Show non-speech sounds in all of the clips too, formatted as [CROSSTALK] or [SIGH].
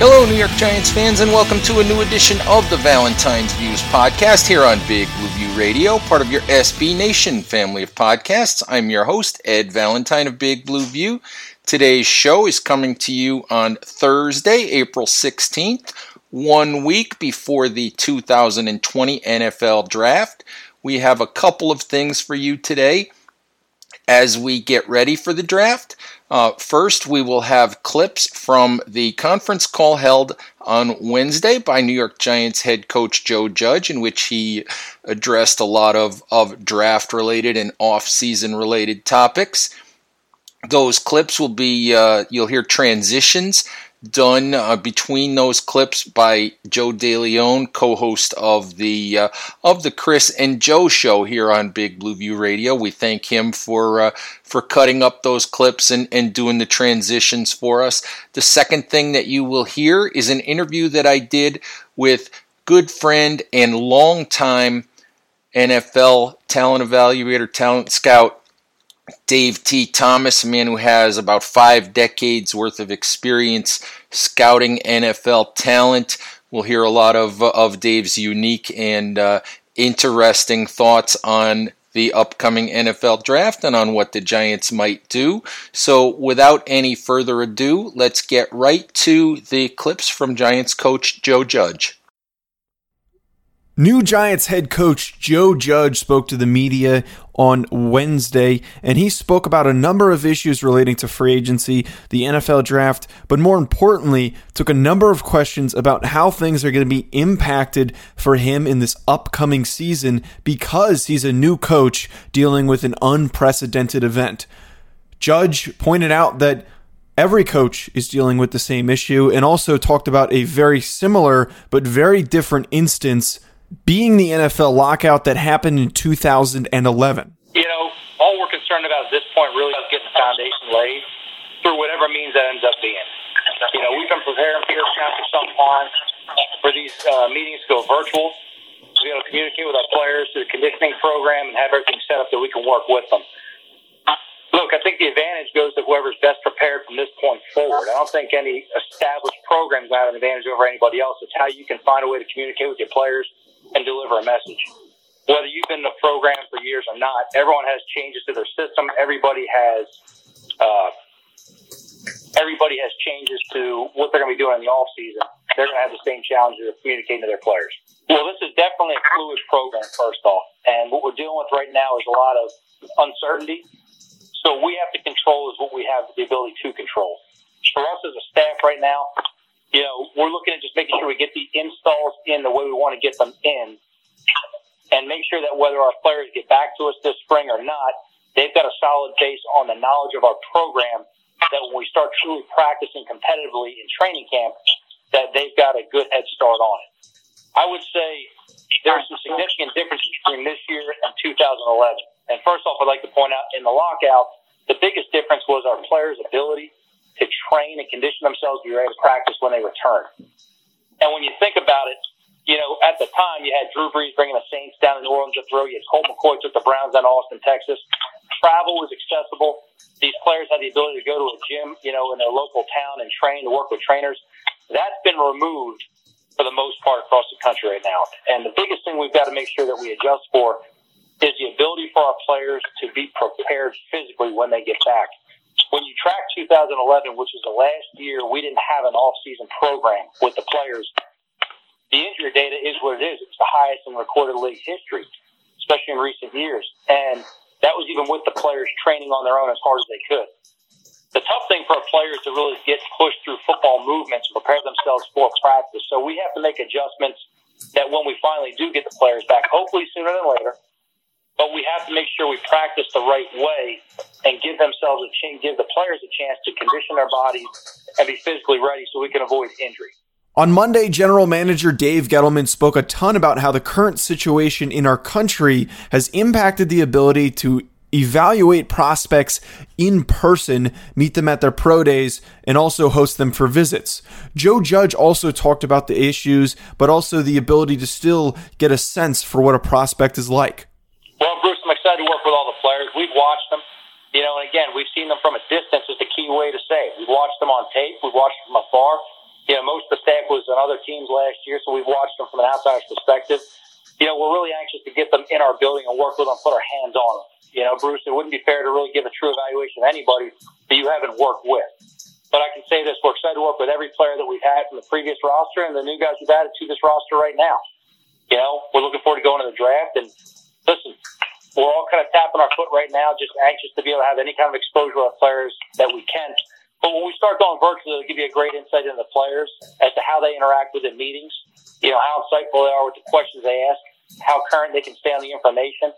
Hello, New York Giants fans, and welcome to a new edition of the Valentine's Views podcast here on Big Blue View Radio, part of your SB Nation family of podcasts. I'm your host, Ed Valentine of Big Blue View. Today's show is coming to you on Thursday, April 16th, one week before the 2020 NFL Draft. We have a couple of things for you today as we get ready for the draft. Uh, first, we will have clips from the conference call held on Wednesday by New York Giants head coach Joe Judge, in which he addressed a lot of, of draft related and off season related topics. Those clips will be, uh, you'll hear transitions done uh, between those clips by Joe DeLeon, co-host of the uh, of the Chris and Joe show here on Big Blue View Radio. We thank him for uh, for cutting up those clips and, and doing the transitions for us. The second thing that you will hear is an interview that I did with good friend and longtime NFL talent evaluator, talent scout Dave T. Thomas, a man who has about five decades worth of experience scouting NFL talent. We'll hear a lot of, of Dave's unique and uh, interesting thoughts on the upcoming NFL draft and on what the Giants might do. So, without any further ado, let's get right to the clips from Giants coach Joe Judge. New Giants head coach Joe Judge spoke to the media on Wednesday, and he spoke about a number of issues relating to free agency, the NFL draft, but more importantly, took a number of questions about how things are going to be impacted for him in this upcoming season because he's a new coach dealing with an unprecedented event. Judge pointed out that every coach is dealing with the same issue and also talked about a very similar but very different instance being the NFL lockout that happened in 2011? You know, all we're concerned about at this point really is getting the foundation laid through whatever means that ends up being. You know, we've been preparing for this now for some time for these uh, meetings to go virtual, to be able to communicate with our players through the conditioning program and have everything set up that we can work with them. Look, I think the advantage goes to whoever's best prepared from this point forward. I don't think any established programs have an advantage over anybody else. It's how you can find a way to communicate with your players and deliver a message. Whether you've been in the program for years or not, everyone has changes to their system. Everybody has uh, everybody has changes to what they're going to be doing in the off season. They're going to have the same challenges of communicating to their players. Well, this is definitely a fluid program, first off, and what we're dealing with right now is a lot of uncertainty. So we have to control is what we have the ability to control. For us as a staff right now, you know, we're looking at just making sure we get the installs in the way we want to get them in and make sure that whether our players get back to us this spring or not, they've got a solid base on the knowledge of our program that when we start truly practicing competitively in training camp, that they've got a good head start on it. I would say there's some significant difference between this year and 2011. And first off, I'd like to point out in the lockout, the biggest difference was our players' ability to train and condition themselves to be ready to practice when they return. And when you think about it, you know, at the time you had Drew Brees bringing the Saints down to New Orleans to throw. You had Colt McCoy took the Browns down to Austin, Texas. Travel was accessible. These players had the ability to go to a gym, you know, in their local town and train to work with trainers. That's been removed for the most part across the country right now. And the biggest thing we've got to make sure that we adjust for is the ability for our players to be prepared physically when they get back when you track 2011, which was the last year we didn't have an off-season program with the players, the injury data is what it is. It's the highest in recorded league history, especially in recent years. And that was even with the players training on their own as hard as they could. The tough thing for a player is to really get pushed through football movements and prepare themselves for practice. So we have to make adjustments that when we finally do get the players back, hopefully sooner than later, but we have to make sure we practice the right way and give themselves a chance, give the players a chance to condition their bodies and be physically ready so we can avoid injury. On Monday, General Manager Dave Gettleman spoke a ton about how the current situation in our country has impacted the ability to evaluate prospects in person, meet them at their pro days, and also host them for visits. Joe Judge also talked about the issues, but also the ability to still get a sense for what a prospect is like. Excited to work with all the players. We've watched them. You know, and again, we've seen them from a distance is the key way to say. We've watched them on tape. We've watched them from afar you know, most of the staff was on other teams last year, so we've watched them from an outsider's perspective. You know, we're really anxious to get them in our building and work with them, put our hands on them. You know, Bruce, it wouldn't be fair to really give a true evaluation of anybody that you haven't worked with. But I can say this, we're excited to work with every player that we've had from the previous roster and the new guys we've added to this roster right now. You know, we're looking forward to going to the draft. And listen, we're all kind of tapping our foot right now, just anxious to be able to have any kind of exposure to players that we can but when we start going virtually, it'll give you a great insight into the players as to how they interact with the meetings, you know, how insightful they are with the questions they ask, how current they can stay on the information,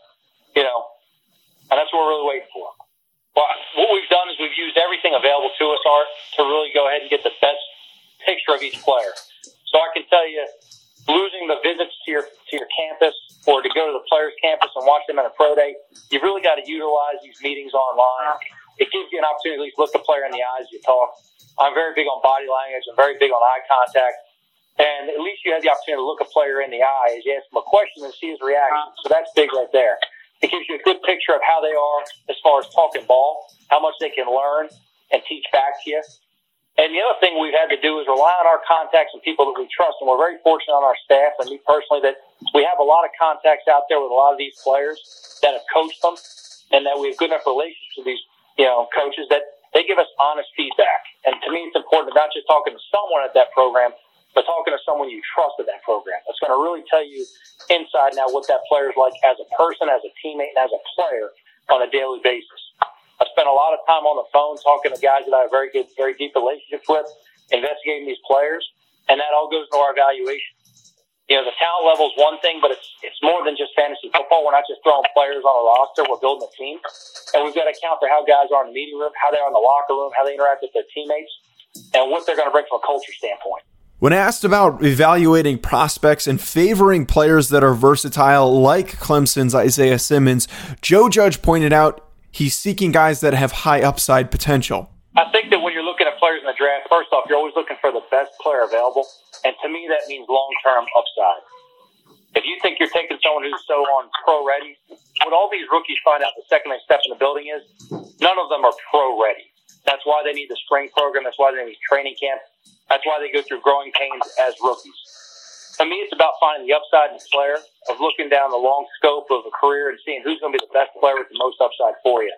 you know, and that's what we're really waiting for. Well, what we've done is we've used everything available to us, Art, to really go ahead and get the best picture of each player. So I can tell you, losing the visits to your to your campus or to go to the players' campus and watch them at a pro day, you've really got to utilize these meetings online it gives you an opportunity to at least look the player in the eyes as you talk. I'm very big on body language. I'm very big on eye contact. And at least you have the opportunity to look a player in the eye as you ask him a question and see his reaction. So that's big right there. It gives you a good picture of how they are as far as talking ball, how much they can learn and teach back to you. And the other thing we've had to do is rely on our contacts and people that we trust. And we're very fortunate on our staff and me personally that we have a lot of contacts out there with a lot of these players that have coached them and that we have good enough relationships with these you know, coaches that they give us honest feedback. And to me, it's important to not just talking to someone at that program, but talking to someone you trust at that program. That's going to really tell you inside now what that player is like as a person, as a teammate, and as a player on a daily basis. I spent a lot of time on the phone talking to guys that I have very good, very deep relationships with, investigating these players, and that all goes into our evaluation you know, the talent level is one thing, but it's it's more than just fantasy football. We're not just throwing players on a roster. We're building a team, and we've got to account for how guys are in the meeting room, how they are in the locker room, how they interact with their teammates, and what they're going to bring from a culture standpoint. When asked about evaluating prospects and favoring players that are versatile, like Clemson's Isaiah Simmons, Joe Judge pointed out he's seeking guys that have high upside potential. I think that when you're looking at players in the draft, first off, you're always looking for the best player available. And to me, that means long term upside. If you think you're taking someone who's so on pro ready, what all these rookies find out the second they step in the building is none of them are pro ready. That's why they need the spring program. That's why they need training camp. That's why they go through growing pains as rookies. To me, it's about finding the upside in the player, of looking down the long scope of a career and seeing who's going to be the best player with the most upside for you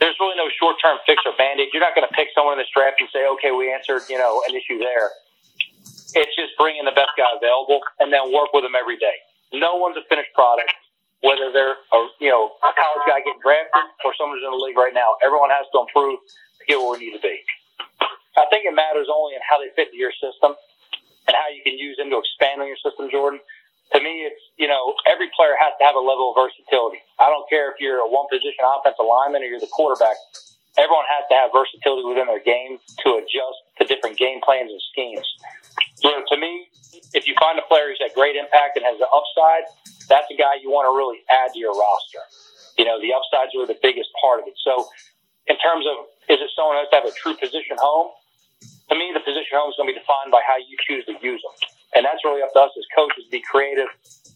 there's really no short term fix or band aid. You're not going to pick someone in this draft and say, okay, we answered, you know, an issue there. It's just bringing the best guy available and then work with them every day. No one's a finished product, whether they're a, you know, a college guy getting drafted or someone who's in the league right now. Everyone has to improve to get where we need to be. I think it matters only in how they fit into your system and how you can use them to expand on your system, Jordan to me, it's, you know, every player has to have a level of versatility. I don't care if you're a one position offensive lineman or you're the quarterback. Everyone has to have versatility within their game to adjust to different game plans and schemes. So to me, if you find a player who's had great impact and has an upside, that's a guy you want to really add to your roster. You know, the upsides are the biggest part of it. So in terms of, is it someone who has to have a true position home? To me, the position home is going to be defined by how you choose to use them. And that's really up to us as coaches to be creative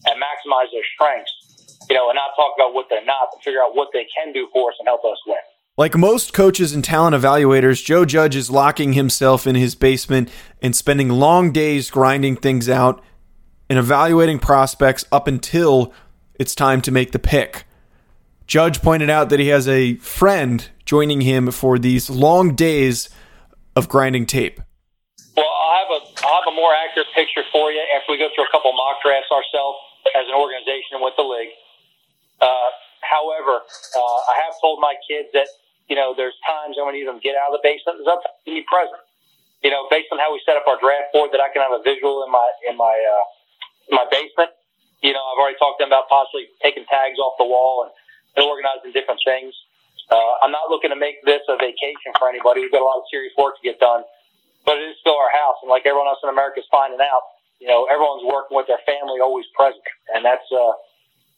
and maximize their strengths, you know, and not talk about what they're not, but figure out what they can do for us and help us win. Like most coaches and talent evaluators, Joe Judge is locking himself in his basement and spending long days grinding things out and evaluating prospects up until it's time to make the pick. Judge pointed out that he has a friend joining him for these long days of grinding tape. Well, I have a I I'll have a more accurate picture for you after we go through a couple mock drafts ourselves as an organization and with the league. Uh, however, uh, I have told my kids that you know there's times when we need them to get out of the basement. Times to be present. You know, based on how we set up our draft board, that I can have a visual in my in my uh, my basement. You know, I've already talked to them about possibly taking tags off the wall and, and organizing different things. Uh, I'm not looking to make this a vacation for anybody. We've got a lot of serious work to get done but it is still our house. And like everyone else in America is finding out, you know, everyone's working with their family always present. And that's, uh,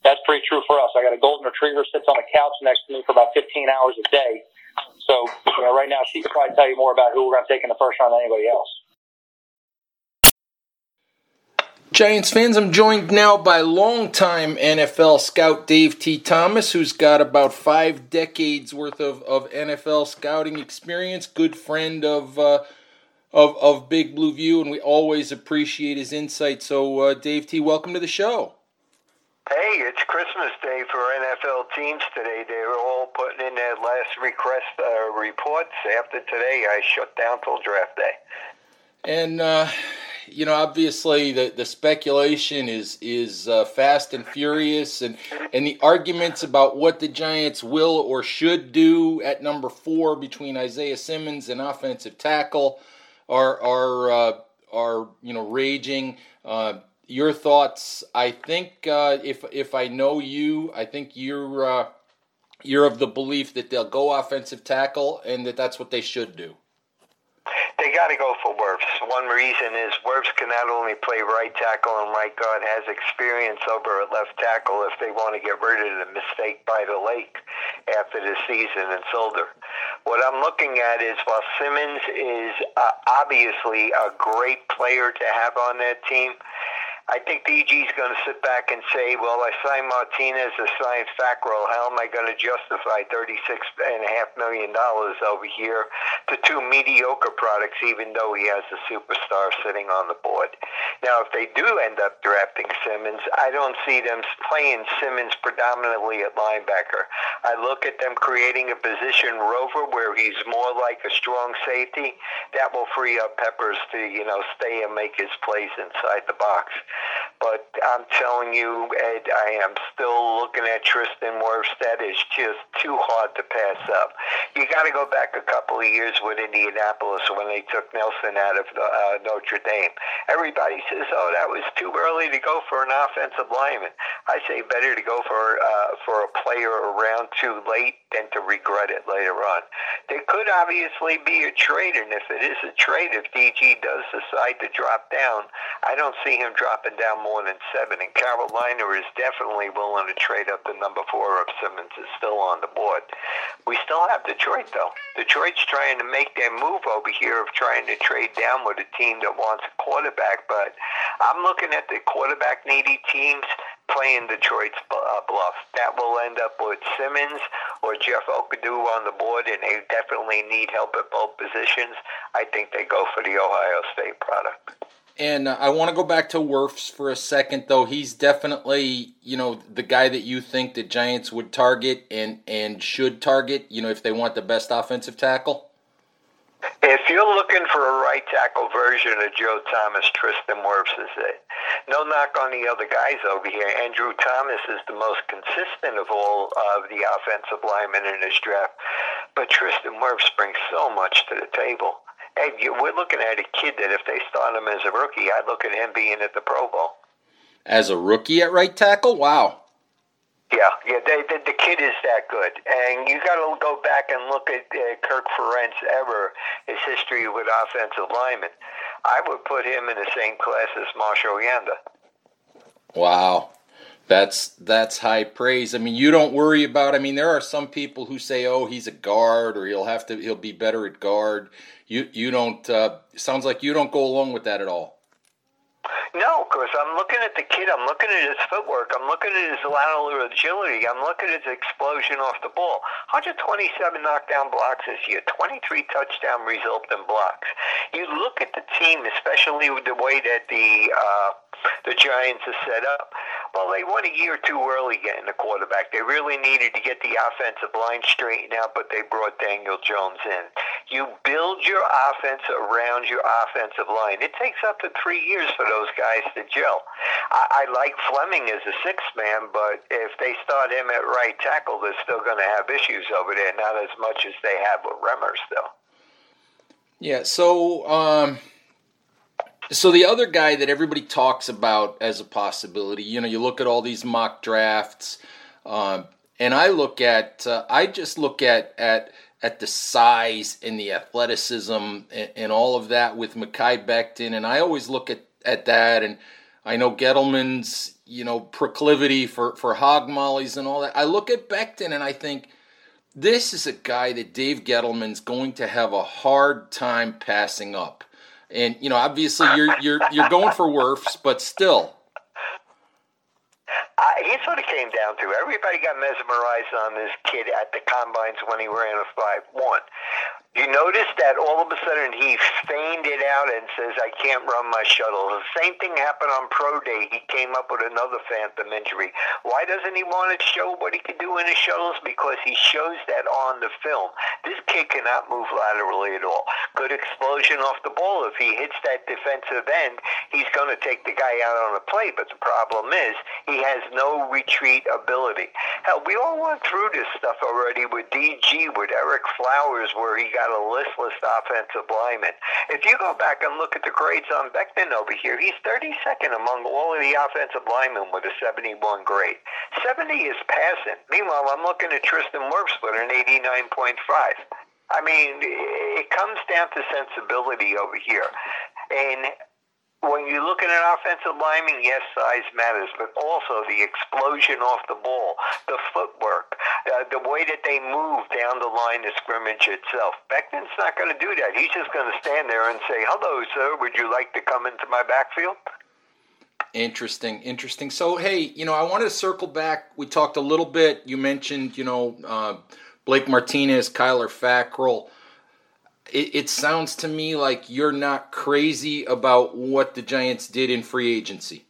that's pretty true for us. I got a golden retriever sits on the couch next to me for about 15 hours a day. So, you know, right now she could probably tell you more about who we're going to take in the first round than anybody else. Giants fans, I'm joined now by longtime NFL scout Dave T. Thomas, who's got about five decades worth of, of NFL scouting experience, good friend of uh, of, of Big Blue View, and we always appreciate his insight. So, uh, Dave T., welcome to the show. Hey, it's Christmas Day for NFL teams today. They're all putting in their last request uh, reports. After today, I shut down till draft day. And uh, you know, obviously, the, the speculation is is uh, fast and furious, and and the arguments about what the Giants will or should do at number four between Isaiah Simmons and offensive tackle are are uh, are you know raging. Uh, your thoughts? I think uh, if if I know you, I think you're uh, you're of the belief that they'll go offensive tackle and that that's what they should do they got to go for Wirfs. One reason is Wirfs can not only play right tackle and right guard, has experience over at left tackle if they want to get rid of the mistake by the lake after the season in Solder. What I'm looking at is while Simmons is uh, obviously a great player to have on that team, I think DG is going to sit back and say, well, I signed Martinez, I signed Fackrell. How am I going to justify $36.5 million over here to two mediocre products, even though he has a superstar sitting on the board? Now, if they do end up drafting Simmons, I don't see them playing Simmons predominantly at linebacker. I look at them creating a position rover where he's more like a strong safety. That will free up Peppers to, you know, stay and make his plays inside the box. But I'm telling you, Ed, I am still looking at Tristan Wirfs. That is just too hard to pass up. You got to go back a couple of years with Indianapolis when they took Nelson out of uh, Notre Dame. Everybody says, "Oh, that was too early to go for an offensive lineman." I say better to go for uh, for a player around too late than to regret it later on. There could obviously be a trade, and if it is a trade, if DG does decide to drop down, I don't see him dropping down more than seven. And Carolina is definitely willing to trade up to number four if Simmons is still on the board. We still have Detroit, though. Detroit's trying to make their move over here of trying to trade down with a team that wants a quarterback, but I'm looking at the quarterback needy teams playing Detroit's uh, bluff. That will end up with Simmons or Jeff Okudah on the board, and they definitely need help at both positions. I think they go for the Ohio State product. And uh, I want to go back to Wirfs for a second, though. He's definitely, you know, the guy that you think the Giants would target and and should target. You know, if they want the best offensive tackle. If you're looking for a right tackle version of Joe Thomas, Tristan Wirfs is it. No knock on the other guys over here. Andrew Thomas is the most consistent of all of the offensive linemen in this draft, but Tristan Wirfs brings so much to the table. Hey, we're looking at a kid that if they start him as a rookie, I'd look at him being at the Pro Bowl. As a rookie at right tackle? Wow. Yeah, yeah, they, they, the kid is that good, and you got to go back and look at uh, Kirk Ferentz ever his history with offensive linemen. I would put him in the same class as Marshall Yanda. Wow, that's that's high praise. I mean, you don't worry about. I mean, there are some people who say, "Oh, he's a guard, or he'll have to, he'll be better at guard." You you don't. Uh, sounds like you don't go along with that at all. No, because I'm looking at the kid. I'm looking at his footwork. I'm looking at his lateral agility. I'm looking at his explosion off the ball. 127 knockdown blocks this year. 23 touchdown resultant blocks. You look at the team, especially with the way that the uh, the Giants are set up. Well, they went a year too early getting a quarterback. They really needed to get the offensive line straightened out, but they brought Daniel Jones in. You build your offense around your offensive line. It takes up to three years for those guys to gel. I, I like Fleming as a sixth man, but if they start him at right tackle, they're still going to have issues over there. Not as much as they have with Remmers, though. Yeah. So. Um so the other guy that everybody talks about as a possibility, you know, you look at all these mock drafts, um, and I look at, uh, I just look at at at the size and the athleticism and, and all of that with Mekhi Becton, and I always look at at that, and I know Gettleman's, you know, proclivity for for hog mollies and all that. I look at Becton and I think this is a guy that Dave Gettleman's going to have a hard time passing up. And you know, obviously you're you're you're going for Wirfs, but still. Uh, here's what it came down to. Everybody got mesmerized on this kid at the combines when he ran a five one. You notice that all of a sudden he feigned it out and says, I can't run my shuttle. The same thing happened on Pro Day. He came up with another phantom injury. Why doesn't he want to show what he can do in his shuttles? Because he shows that on the film. This kid cannot move laterally at all. Good explosion off the ball. If he hits that defensive end, he's going to take the guy out on a play. But the problem is he has no retreat ability. Hell, we all went through this stuff already with DG, with Ereck Flowers, where he got got a listless offensive lineman. If you go back and look at the grades on Becton over here, he's 32nd among all of the offensive linemen with a 71 grade. 70 is passing. Meanwhile, I'm looking at Tristan Wirfs with an 89.5. I mean, it comes down to sensibility over here. And when you look at an offensive lineman, yes, size matters, but also the explosion off the ball, the footwork, uh, the way that they move down the line of scrimmage itself. Becton's not going to do that. He's just going to stand there and say, "Hello, sir. Would you like to come into my backfield?" Interesting, interesting. So, hey, you know, I wanted to circle back. We talked a little bit. You mentioned, you know, uh, Blake Martinez, Kyler Fackrell it, it sounds to me like you're not crazy about what the Giants did in free agency.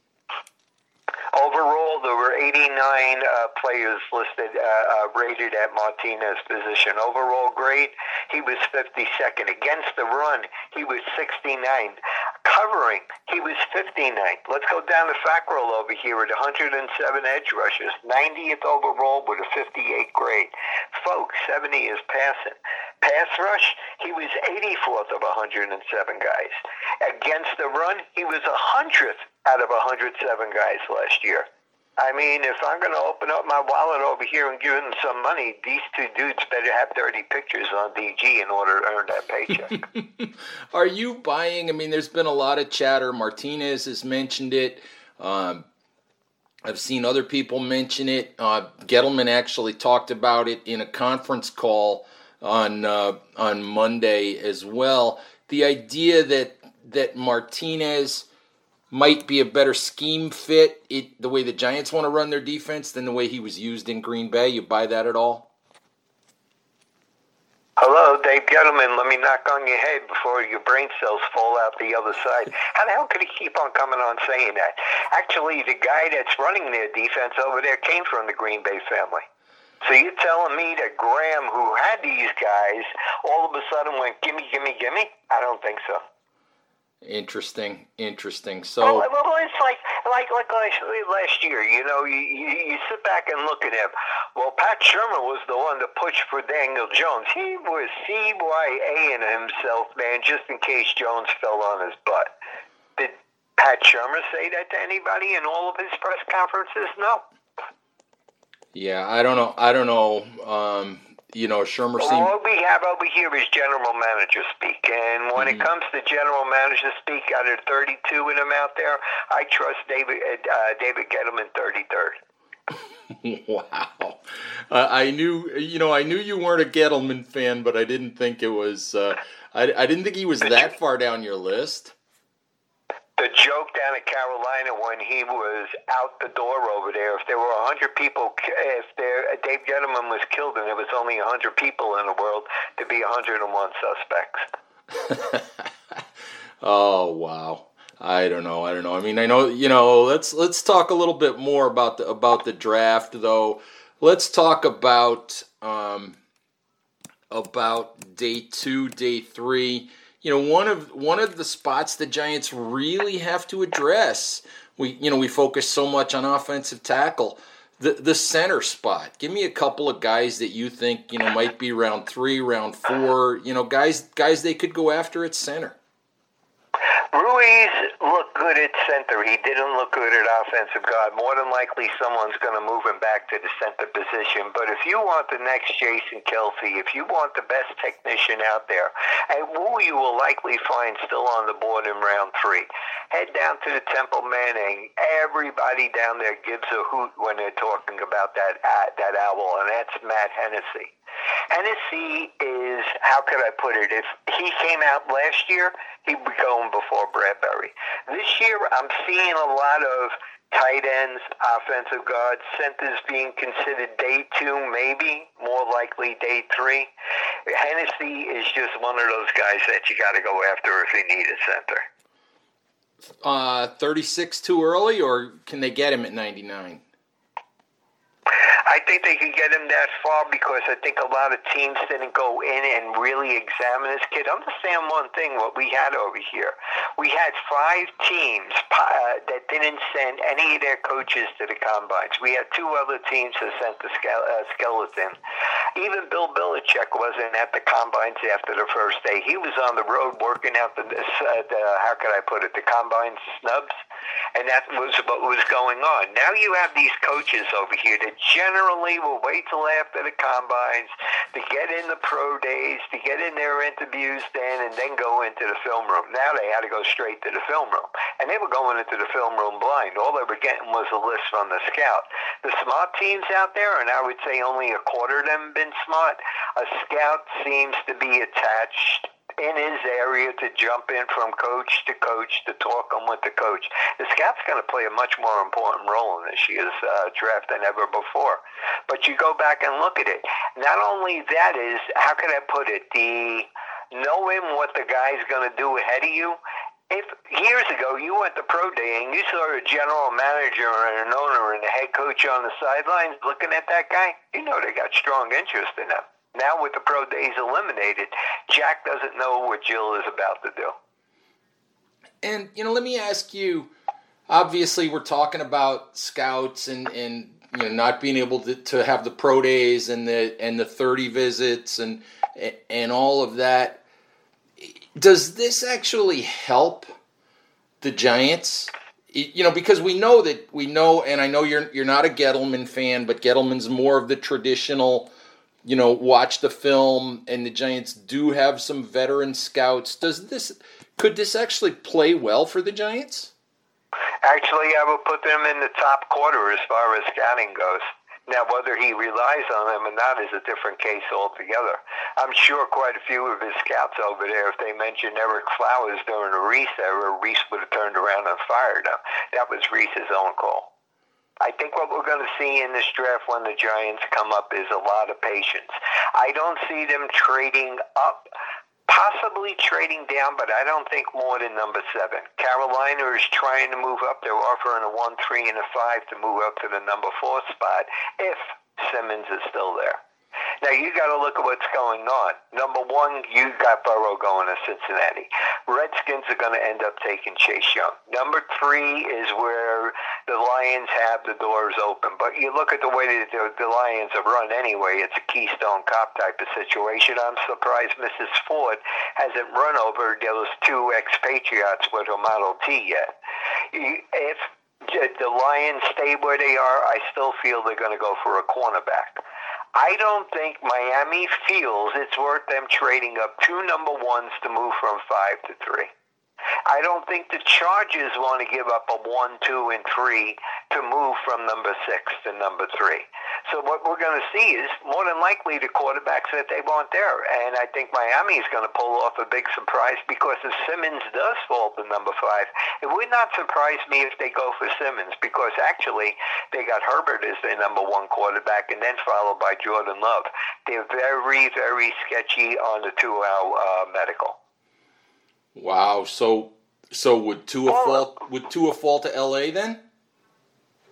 Overall, there were 89 uh, players listed, uh, uh, rated at Martinez's position. Overall grade, he was 52nd. Against the run, he was 69th. Covering, he was 59th. Let's go down to Fackrell over here at 107 edge rushes, 90th overall with a 58 grade. Folks, 70 is passing. Pass rush, he was 84th of 107 guys. Against the run, he was 100th out of 107 guys last year. I mean, if I'm going to open up my wallet over here and give them some money, these two dudes better have 30 pictures on DG in order to earn that paycheck. [LAUGHS] Are you buying? I mean, there's been a lot of chatter. Martinez has mentioned it. Um, I've seen other people mention it. Uh, Gettleman actually talked about it in a conference call on uh, on Monday as well. The idea that that Martinez might be a better scheme fit, it, the way the Giants want to run their defense, than the way he was used in Green Bay. You buy that at all? Hello, Dave Gettleman. Let me knock on your head before your brain cells fall out the other side. [LAUGHS] How the hell could he keep on coming on saying that? Actually, the guy that's running their defense over there came from the Green Bay family. So you're telling me that Graham, who had these guys, all of a sudden went, gimme, gimme, gimme? I don't think so. Interesting, interesting. So well, well, it's like like like last, last year. You know, you, you you sit back and look at him. Well, Pat Shurmur was the one that pushed for Daniel Jones. He was CYA in himself, man, just in case Jones fell on his butt. Did Pat Shurmur say that to anybody in all of his press conferences? No. Yeah, I don't know. I don't know. Um, you know, well, seemed. What we have over here is general manager speak, and when mm-hmm. it comes to general manager speak, out of 32 of them out there, I trust David uh, David Gettleman 33rd. [LAUGHS] wow, uh, I knew you know I knew you weren't a Gettleman fan, but I didn't think it was. Uh, I I didn't think he was that far down your list the joke down at Carolina when he was out the door over there. If there were a hundred people, if there Dave Gettleman was killed and there was only a hundred people in the world, to be a hundred and one suspects. [LAUGHS] oh wow. I don't know. I don't know. I mean, I know you know. Let's let's talk a little bit more about the about the draft, though. Let's talk about um, about day two, day three. You know, one of one of the spots the Giants really have to address. We you know we focus so much on offensive tackle. The the center spot. Give me a couple of guys that you think you know might be round three, round four. You know, guys guys they could go after at center. Ruiz looked good at center. He didn't look good at offensive guard. More than likely, someone's going to move him back to the center position. But if you want the next Jason Kelce, if you want the best technician out there, and who you will likely find still on the board in round three, head down to the Temple Manning. Everybody down there gives a hoot when they're talking about that uh, that owl, and that's Matt Hennessy. Hennessy is, how could I put it? If he came out last year, he'd be going before Bradbury. This year, I'm seeing a lot of tight ends, offensive guards, centers being considered day two, maybe more likely day three. Hennessy is just one of those guys that you got to go after if you need a center. Uh, 36 too early, or can they get him at 99? I think they could get him that far because I think a lot of teams didn't go in and really examine this kid. Understand one thing: what we had over here, we had five teams uh, that didn't send any of their coaches to the combines. We had two other teams that sent the uh, skeleton. Even Bill Belichick wasn't at the combines after the first day. He was on the road working out the, uh, the how could I put it, the combine snubs, and that was what was going on. Now you have these coaches over here that generally will wait till after the combines to get in the pro days, to get in their interviews then, and then go into the film room. Now they had to go straight to the film room. And they were going into the film room blind. All they were getting was a list from the scout. The smart teams out there, and I would say only a quarter of them been smart, a scout seems to be attached in his area to jump in from coach to coach to talk on with the coach. The scout's going to play a much more important role in this year's uh, draft than ever before. But you go back and look at it. Not only that is, how can I put it, the knowing what the guy's going to do ahead of you. If years ago you went to pro day and you saw a general manager and an owner and a head coach on the sidelines looking at that guy, you know they got strong interest in him. Now with the pro days eliminated, Jack doesn't know what Jill is about to do. And you know, let me ask you. Obviously, we're talking about scouts and and you know not being able to, to have the pro days and the and the thirty visits and and all of that. Does this actually help the Giants? You know, because we know that we know, and I know you're you're not a Gettleman fan, but Gettleman's more of the traditional you know, watch the film, and the Giants do have some veteran scouts. Does this could this actually play well for the Giants? Actually, I would put them in the top quarter as far as scouting goes. Now, whether he relies on them or not is a different case altogether. I'm sure quite a few of his scouts over there, if they mentioned Ereck Flowers during the Reese era, Reese would have turned around and fired him. That was Reese's own call. I think what we're going to see in this draft when the Giants come up is a lot of patience. I don't see them trading up, possibly trading down, but I don't think more than number seven. Carolina is trying to move up. They're offering a one, three, and a five to move up to the number four spot if Simmons is still there. Now you got to look at what's going on. Number one, you got Burrow going to Cincinnati. Redskins are going to end up taking Chase Young. Number three is where the Lions have the doors open. But you look at the way that the, the Lions have run anyway. It's a Keystone Cop type of situation. I'm surprised Mrs. Ford hasn't run over those two expatriates with her Model T yet. If the Lions stay where they are, I still feel they're going to go for a cornerback. I don't think Miami feels it's worth them trading up two number ones to move from five to three. I don't think the Chargers want to give up a one, two, and three to move from number six to number three. So what we're going to see is more than likely the quarterbacks that they want there. And I think Miami is going to pull off a big surprise because if Simmons does fall to number five, it would not surprise me if they go for Simmons because actually they got Herbert as their number one quarterback and then followed by Jordan Love. They're very, very sketchy on the Tua uh, medical. Wow. So so would Tua fall would Tua fall to L.A. then?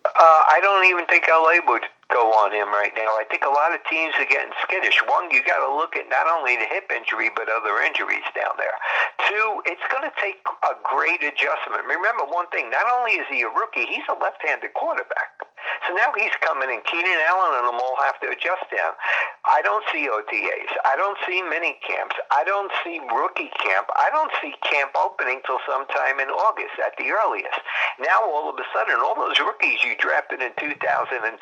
Uh, I don't even think L.A. would go on him right now. I think a lot of teams are getting skittish. One, you got to look at not only the hip injury but other injuries down there. Two, it's going to take a great adjustment. Remember one thing: not only is he a rookie, he's a left-handed quarterback. So now he's coming in. Keenan Allen and them all have to adjust down. I don't see OTAs. I don't see mini camps. I don't see rookie camp. I don't see camp opening till sometime in August at the earliest. Now all of a sudden, all those rookies you drafted in 2020,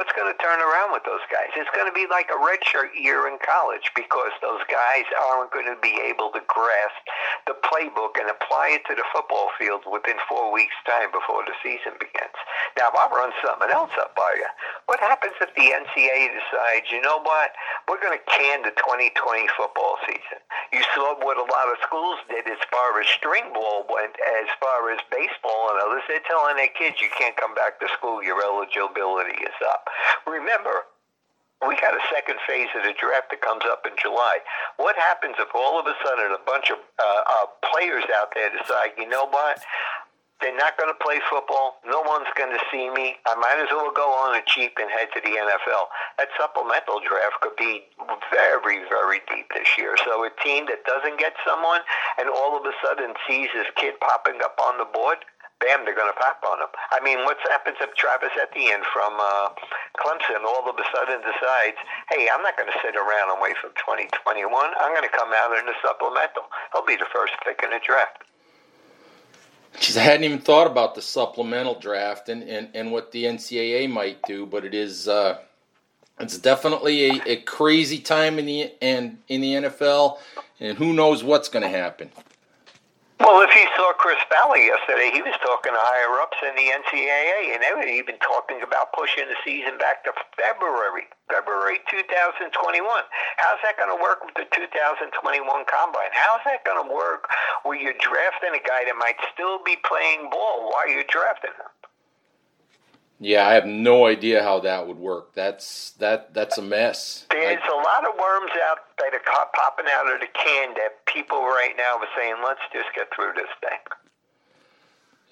what's going to turn around with those guys? It's going to be like a redshirt year in college because those guys aren't going to be able to grasp the playbook and apply it to the football field within four weeks' time before the season begins. Now, I'll run something else up by you. What happens if the NCAA decides, you know what, we're going to can the 2020 football season? You saw what a lot of schools did as far as string ball went, as far as baseball and others. They're telling their kids, you can't come back to school, your eligibility is up. Remember, we got a second phase of the draft that comes up in July. What happens if all of a sudden a bunch of uh, uh, players out there decide, you know what, they're not going to play football. No one's going to see me. I might as well go on a cheap and head to the NFL. That supplemental draft could be very, very deep this year. So a team that doesn't get someone and all of a sudden sees this kid popping up on the board, bam, they're going to pop on him. I mean, what happens if Travis Etienne from uh, Clemson all of a sudden decides, hey, I'm not going to sit around and wait for 2021. I'm going to come out in the supplemental. He'll be the first pick in the draft. Jeez, I hadn't even thought about the supplemental draft and, and, and what the NCAA might do, but it is uh, it's definitely a, a crazy time in the and in the NFL, and who knows what's going to happen. Well, if you saw Chris Ballard yesterday, he was talking to higher ups in the NCAA, and they were even talking about pushing the season back to February, February 2021. How's that going to work with the 2021 combine? How's that going to work where you're drafting a guy that might still be playing ball while you're drafting him? Yeah, I have no idea how that would work. That's that that's a mess. There's I, a lot of worms out that are popping out of the can that people right now are saying, "Let's just get through this thing."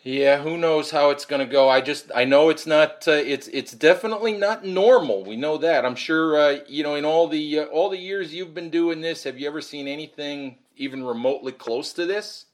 Yeah, who knows how it's going to go? I just I know it's not uh, it's it's definitely not normal. We know that. I'm sure uh, you know in all the uh, all the years you've been doing this, have you ever seen anything even remotely close to this?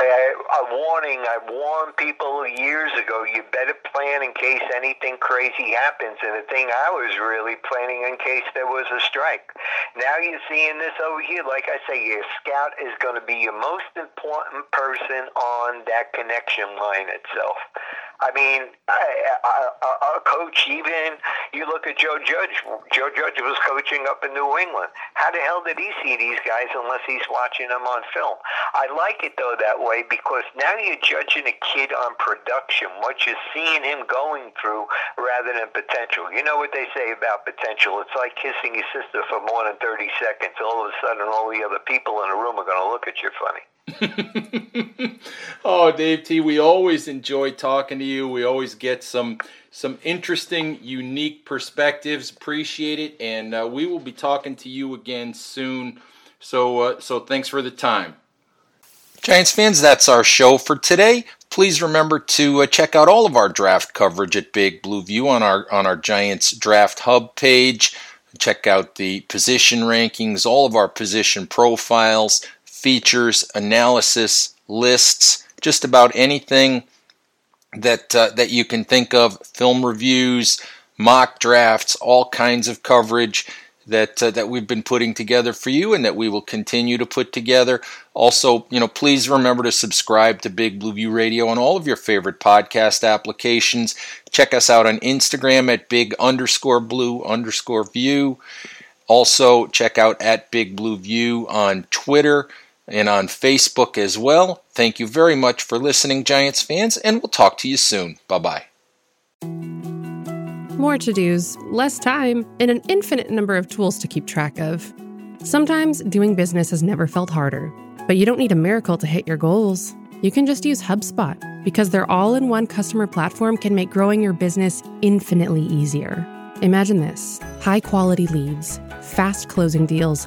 A warning. I warned people years ago. You better plan in case anything crazy happens. And the thing I was really planning in case there was a strike. Now you're seeing this over here. Like I say, your scout is going to be your most important person on that connection line itself. I mean, a coach, even you look at Joe Judge. Joe Judge was coaching up in New England. How the hell did he see these guys unless he's watching them on film? I like it though that way because now you're judging a kid on production, what you're seeing him going through rather than potential. You know what they say about potential? It's like kissing your sister for more than 30 seconds. All of a sudden, all the other people in the room are going to look at you funny. [LAUGHS] oh, Dave T, we always enjoy talking to you. We always get some some interesting, unique perspectives. Appreciate it, and uh, we will be talking to you again soon. So, uh, so thanks for the time. Giants fans, that's our show for today. Please remember to uh, check out all of our draft coverage at Big Blue View on our on our Giants Draft Hub page. Check out the position rankings, all of our position profiles, features, analysis, lists, just about anything that uh, that you can think of, film reviews, mock drafts, all kinds of coverage that uh, that we've been putting together for you and that we will continue to put together. Also, you know, please remember to subscribe to Big Blue View Radio on all of your favorite podcast applications. Check us out on Instagram at big underscore blue underscore view. Also, check out at Big Blue View on Twitter and on Facebook as well. Thank you very much for listening, Giants fans, and we'll talk to you soon. Bye bye. More to dos, less time, and an infinite number of tools to keep track of. Sometimes doing business has never felt harder, but you don't need a miracle to hit your goals. You can just use HubSpot because their all in one customer platform can make growing your business infinitely easier. Imagine this high quality leads, fast closing deals,